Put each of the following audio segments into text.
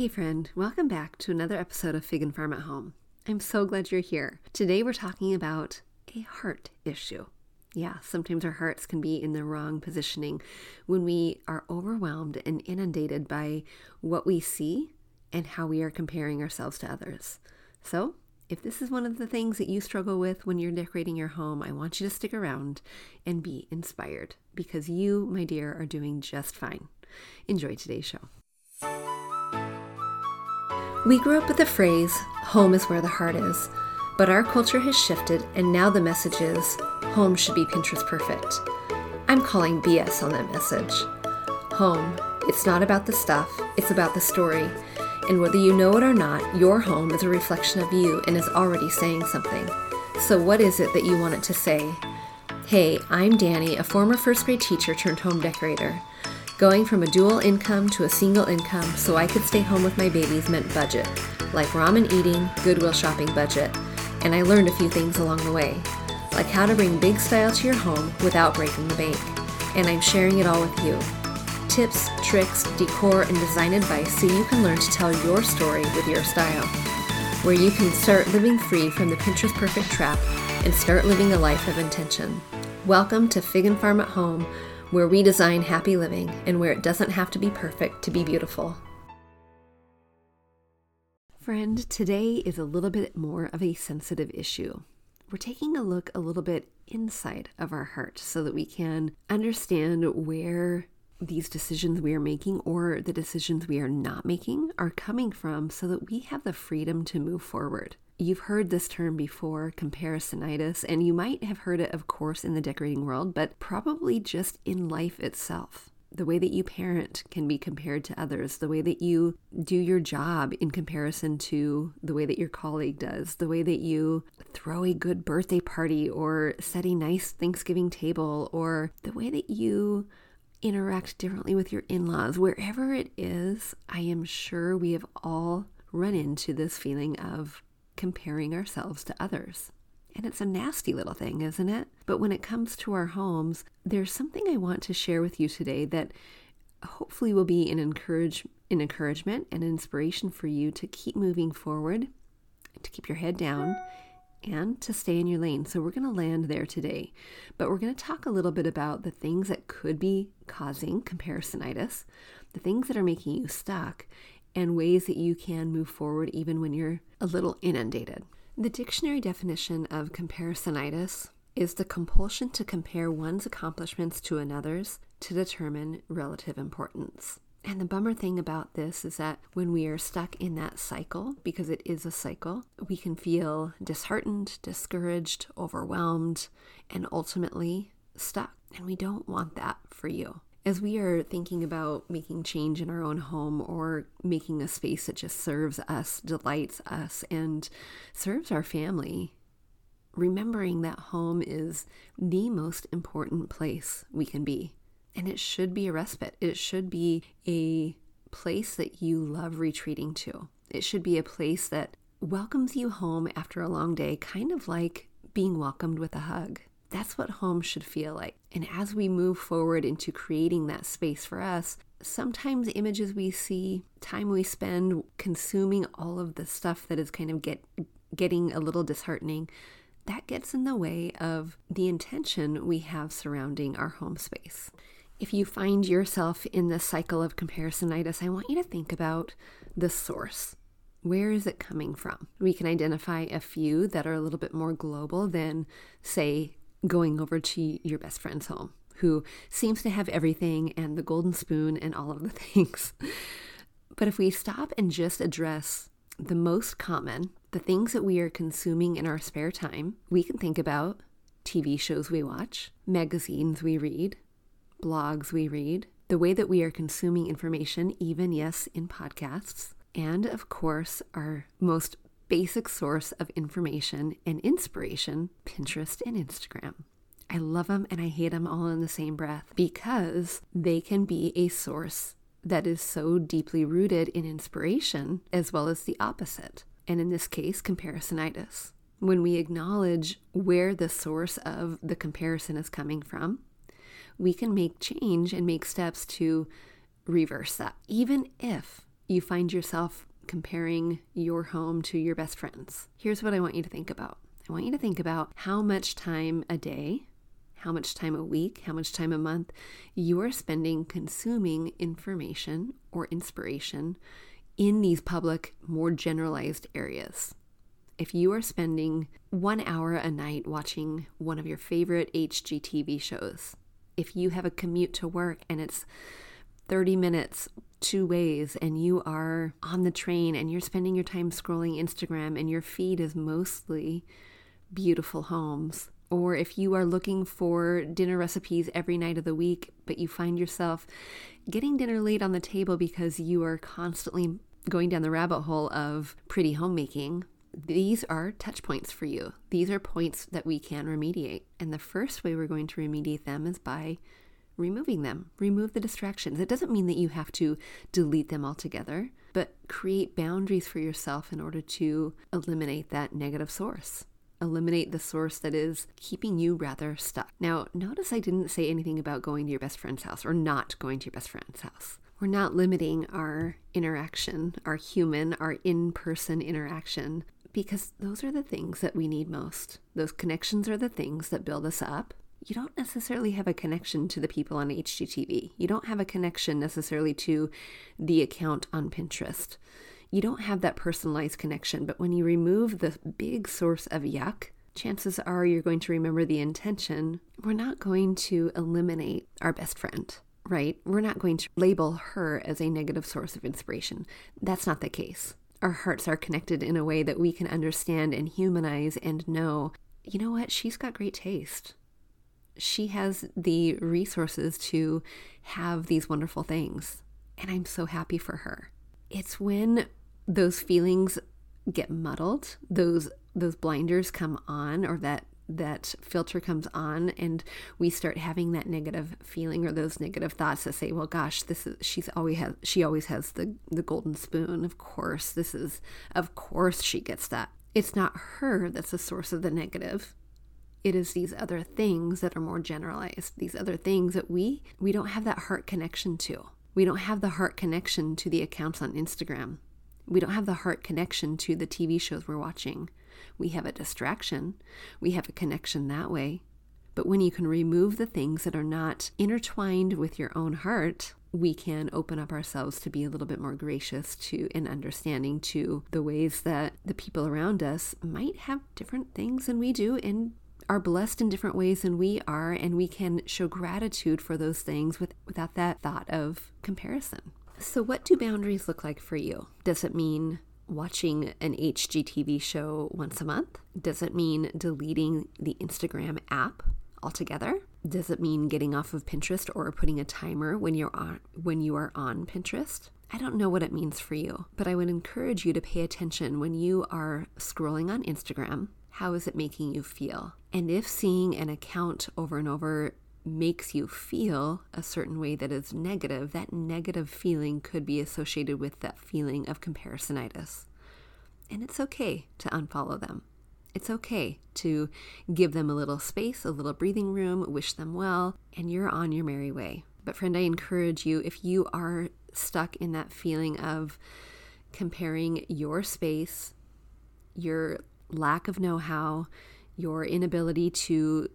Hey, friend, welcome back to another episode of Fig and Farm at Home. I'm so glad you're here. Today, we're talking about a heart issue. Yeah, sometimes our hearts can be in the wrong positioning when we are overwhelmed and inundated by what we see and how we are comparing ourselves to others. So, if this is one of the things that you struggle with when you're decorating your home, I want you to stick around and be inspired because you, my dear, are doing just fine. Enjoy today's show. We grew up with the phrase, home is where the heart is, but our culture has shifted and now the message is, home should be Pinterest perfect. I'm calling BS on that message. Home, it's not about the stuff, it's about the story. And whether you know it or not, your home is a reflection of you and is already saying something. So, what is it that you want it to say? Hey, I'm Dani, a former first grade teacher turned home decorator. Going from a dual income to a single income so I could stay home with my babies meant budget, like ramen eating, Goodwill shopping budget, and I learned a few things along the way, like how to bring big style to your home without breaking the bank. And I'm sharing it all with you. Tips, tricks, decor, and design advice so you can learn to tell your story with your style. Where you can start living free from the Pinterest perfect trap and start living a life of intention. Welcome to Fig and Farm at Home where we design happy living and where it doesn't have to be perfect to be beautiful. Friend, today is a little bit more of a sensitive issue. We're taking a look a little bit inside of our heart so that we can understand where these decisions we are making or the decisions we are not making are coming from so that we have the freedom to move forward. You've heard this term before, comparisonitis, and you might have heard it, of course, in the decorating world, but probably just in life itself. The way that you parent can be compared to others, the way that you do your job in comparison to the way that your colleague does, the way that you throw a good birthday party or set a nice Thanksgiving table, or the way that you interact differently with your in laws, wherever it is, I am sure we have all run into this feeling of comparing ourselves to others. And it's a nasty little thing, isn't it? But when it comes to our homes, there's something I want to share with you today that hopefully will be an encourage an encouragement and inspiration for you to keep moving forward, to keep your head down, and to stay in your lane. So we're going to land there today. But we're going to talk a little bit about the things that could be causing comparisonitis, the things that are making you stuck, and ways that you can move forward even when you're a little inundated. The dictionary definition of comparisonitis is the compulsion to compare one's accomplishments to another's to determine relative importance. And the bummer thing about this is that when we are stuck in that cycle, because it is a cycle, we can feel disheartened, discouraged, overwhelmed, and ultimately stuck. And we don't want that for you as we are thinking about making change in our own home or making a space that just serves us, delights us, and serves our family, remembering that home is the most important place we can be. And it should be a respite, it should be a place that you love retreating to. It should be a place that welcomes you home after a long day, kind of like being welcomed with a hug. That's what home should feel like. And as we move forward into creating that space for us, sometimes images we see, time we spend consuming all of the stuff that is kind of get getting a little disheartening, that gets in the way of the intention we have surrounding our home space. If you find yourself in the cycle of comparisonitis, I want you to think about the source. Where is it coming from? We can identify a few that are a little bit more global than, say, going over to your best friend's home who seems to have everything and the golden spoon and all of the things. But if we stop and just address the most common, the things that we are consuming in our spare time, we can think about TV shows we watch, magazines we read, blogs we read, the way that we are consuming information, even, yes, in podcasts, and of course, our most basic source of information and inspiration Pinterest and Instagram. I love them and I hate them all in the same breath because they can be a source that is so deeply rooted in inspiration as well as the opposite, and in this case, comparisonitis. When we acknowledge where the source of the comparison is coming from, we can make change and make steps to reverse that, even if you find yourself comparing your home to your best friend's. Here's what I want you to think about I want you to think about how much time a day, how much time a week, how much time a month you are spending consuming information or inspiration in these public, more generalized areas. If you are spending one hour a night watching one of your favorite HGTV shows, if you have a commute to work and it's 30 minutes two ways and you are on the train and you're spending your time scrolling Instagram and your feed is mostly beautiful homes, or if you are looking for dinner recipes every night of the week, but you find yourself getting dinner late on the table because you are constantly going down the rabbit hole of pretty homemaking, these are touch points for you. These are points that we can remediate. And the first way we're going to remediate them is by removing them. Remove the distractions. It doesn't mean that you have to delete them altogether, but create boundaries for yourself in order to eliminate that negative source. Eliminate the source that is keeping you rather stuck. Now, notice I didn't say anything about going to your best friend's house or not going to your best friend's house. We're not limiting our interaction, our human, our in person interaction, because those are the things that we need most. Those connections are the things that build us up you don't necessarily have a connection to the people on HGTV. You don't have a connection necessarily to the account on Pinterest. You don't have that personalized connection. But when you remove the big source of yuck, chances are you're going to remember the intention. We're not going to eliminate our best friend, right? We're not going to label her as a negative source of inspiration. That's not the case. Our hearts are connected in a way that we can understand and humanize and know, you know what, she's got great taste she has the resources to have these wonderful things. And I'm so happy for her. It's when those feelings get muddled, those those blinders come on or that that filter comes on and we start having that negative feeling or those negative thoughts that say well gosh this is she's always has she always has the the golden spoon of course this is of course she gets that it's not her that's the source of the negative it is these other things that are more generalized these other things that we we don't have that heart connection to. We don't have the heart connection to the accounts on instagram. We don't have the heart connection to the tv shows we're watching. We have a distraction. We have a connection that way. But when you can remove the things that are not intertwined with your own heart we can open up ourselves to be a little bit more gracious to and understanding to the ways that the people around us might have different things than we do and are blessed in different ways than we are, and we can show gratitude for those things with, without that thought of comparison. So, what do boundaries look like for you? Does it mean watching an HGTV show once a month? Does it mean deleting the Instagram app altogether? Does it mean getting off of Pinterest or putting a timer when you're on when you are on Pinterest? I don't know what it means for you, but I would encourage you to pay attention when you are scrolling on Instagram how is it making you feel? And if seeing an account over and over makes you feel a certain way that is negative, that negative feeling could be associated with that feeling of comparisonitis. And it's okay to unfollow them. It's okay to give them a little space, a little breathing room, wish them well, and you're on your merry way. But, friend, I encourage you if you are stuck in that feeling of comparing your space, your lack of know how, your inability to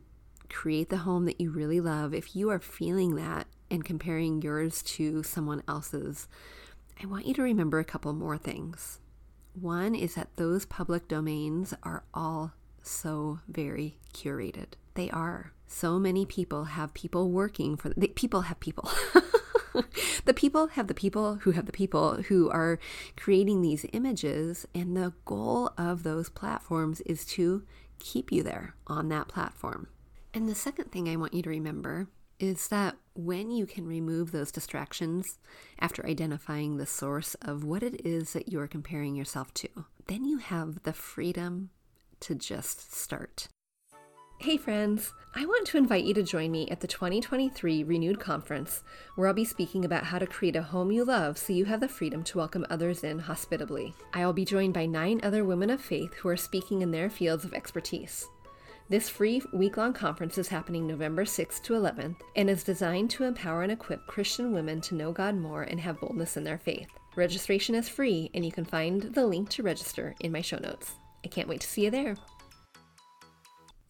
create the home that you really love, if you are feeling that and comparing yours to someone else's, I want you to remember a couple more things. One is that those public domains are all so very curated. They are. So many people have people working for the, people have people. the people have the people who have the people who are creating these images, and the goal of those platforms is to keep you there on that platform. And the second thing I want you to remember is that when you can remove those distractions after identifying the source of what it is that you're comparing yourself to, then you have the freedom to just start. Hey, friends! I want to invite you to join me at the 2023 Renewed Conference, where I'll be speaking about how to create a home you love so you have the freedom to welcome others in hospitably. I will be joined by nine other women of faith who are speaking in their fields of expertise. This free week long conference is happening November 6th to 11th and is designed to empower and equip Christian women to know God more and have boldness in their faith. Registration is free, and you can find the link to register in my show notes. I can't wait to see you there.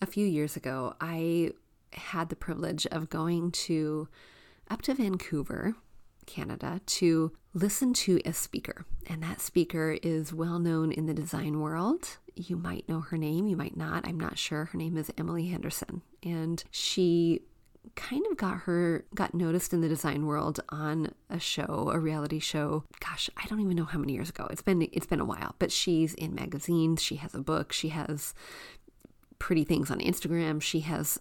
A few years ago, I had the privilege of going to up to Vancouver, Canada, to listen to a speaker. And that speaker is well known in the design world. You might know her name, you might not. I'm not sure. Her name is Emily Henderson. And she kind of got her got noticed in the design world on a show, a reality show. Gosh, I don't even know how many years ago. It's been it's been a while, but she's in magazines, she has a book, she has pretty things on Instagram, she has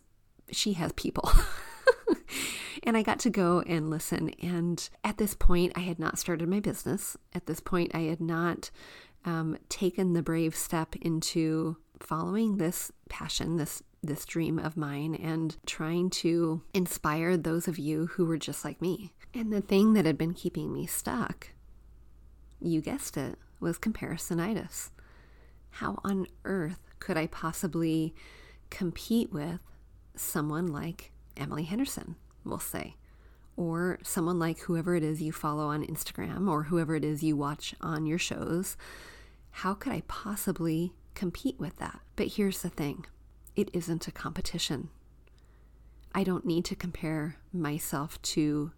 she has people. and I got to go and listen. And at this point, I had not started my business. At this point, I had not um, taken the brave step into following this passion, this this dream of mine, and trying to inspire those of you who were just like me. And the thing that had been keeping me stuck, you guessed it, was comparisonitis. How on earth could I possibly compete with someone like Emily Henderson, we'll say, or someone like whoever it is you follow on Instagram or whoever it is you watch on your shows. How could I possibly compete with that? But here's the thing it isn't a competition. I don't need to compare myself to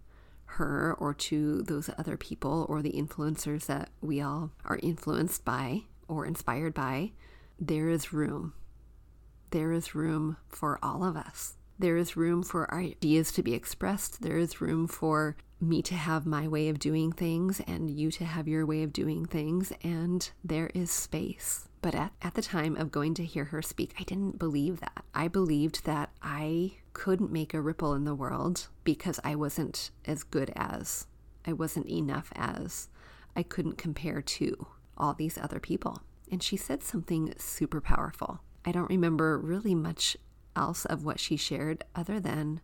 her or to those other people or the influencers that we all are influenced by or inspired by. There is room. There is room for all of us. There is room for ideas to be expressed. There is room for me to have my way of doing things and you to have your way of doing things. And there is space. But at, at the time of going to hear her speak, I didn't believe that. I believed that I couldn't make a ripple in the world because I wasn't as good as, I wasn't enough as, I couldn't compare to all these other people. And she said something super powerful. I don't remember really much else of what she shared other than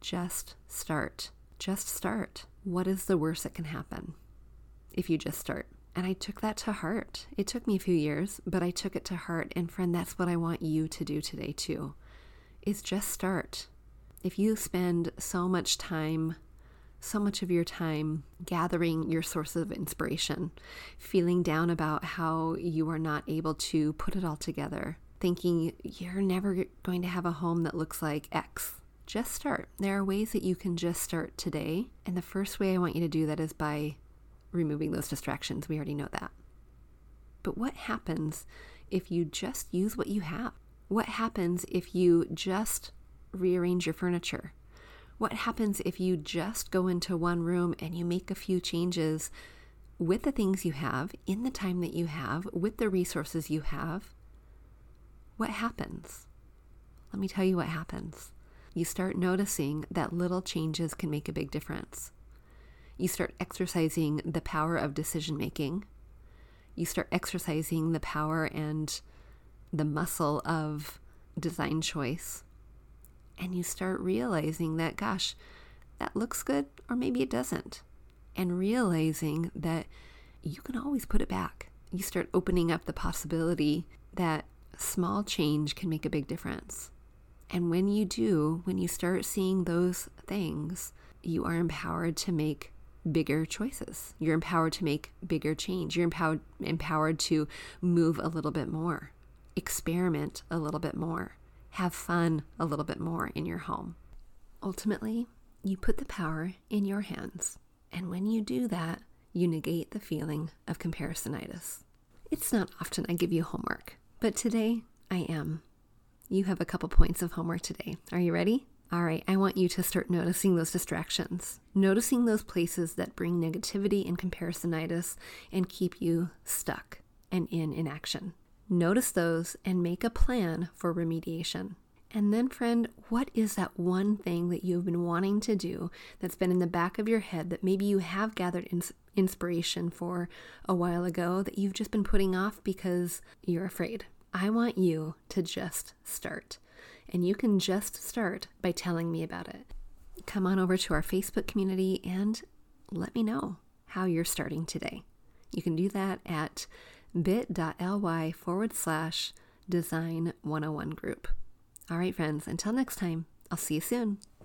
just start. Just start. What is the worst that can happen if you just start? And I took that to heart. It took me a few years, but I took it to heart. And friend, that's what I want you to do today too. Is just start. If you spend so much time, so much of your time gathering your sources of inspiration, feeling down about how you are not able to put it all together, thinking you're never going to have a home that looks like X. Just start. There are ways that you can just start today. And the first way I want you to do that is by removing those distractions. We already know that. But what happens if you just use what you have? What happens if you just rearrange your furniture? What happens if you just go into one room and you make a few changes with the things you have, in the time that you have, with the resources you have, what happens? Let me tell you what happens. You start noticing that little changes can make a big difference. You start exercising the power of decision making. You start exercising the power and the muscle of design choice. And you start realizing that, gosh, that looks good, or maybe it doesn't. And realizing that you can always put it back. You start opening up the possibility that small change can make a big difference. And when you do, when you start seeing those things, you are empowered to make bigger choices. You're empowered to make bigger change. You're empowered empowered to move a little bit more, experiment a little bit more, have fun a little bit more in your home. Ultimately, you put the power in your hands. And when you do that, you negate the feeling of comparisonitis. It's not often I give you homework. But today, I am. You have a couple points of homework today. Are you ready? All right, I want you to start noticing those distractions, noticing those places that bring negativity and comparisonitis and keep you stuck and in inaction. Notice those and make a plan for remediation. And then, friend, what is that one thing that you've been wanting to do that's been in the back of your head that maybe you have gathered ins- inspiration for a while ago that you've just been putting off because you're afraid? I want you to just start. And you can just start by telling me about it. Come on over to our Facebook community and let me know how you're starting today. You can do that at bit.ly forward slash design 101 group. All right, friends, until next time, I'll see you soon.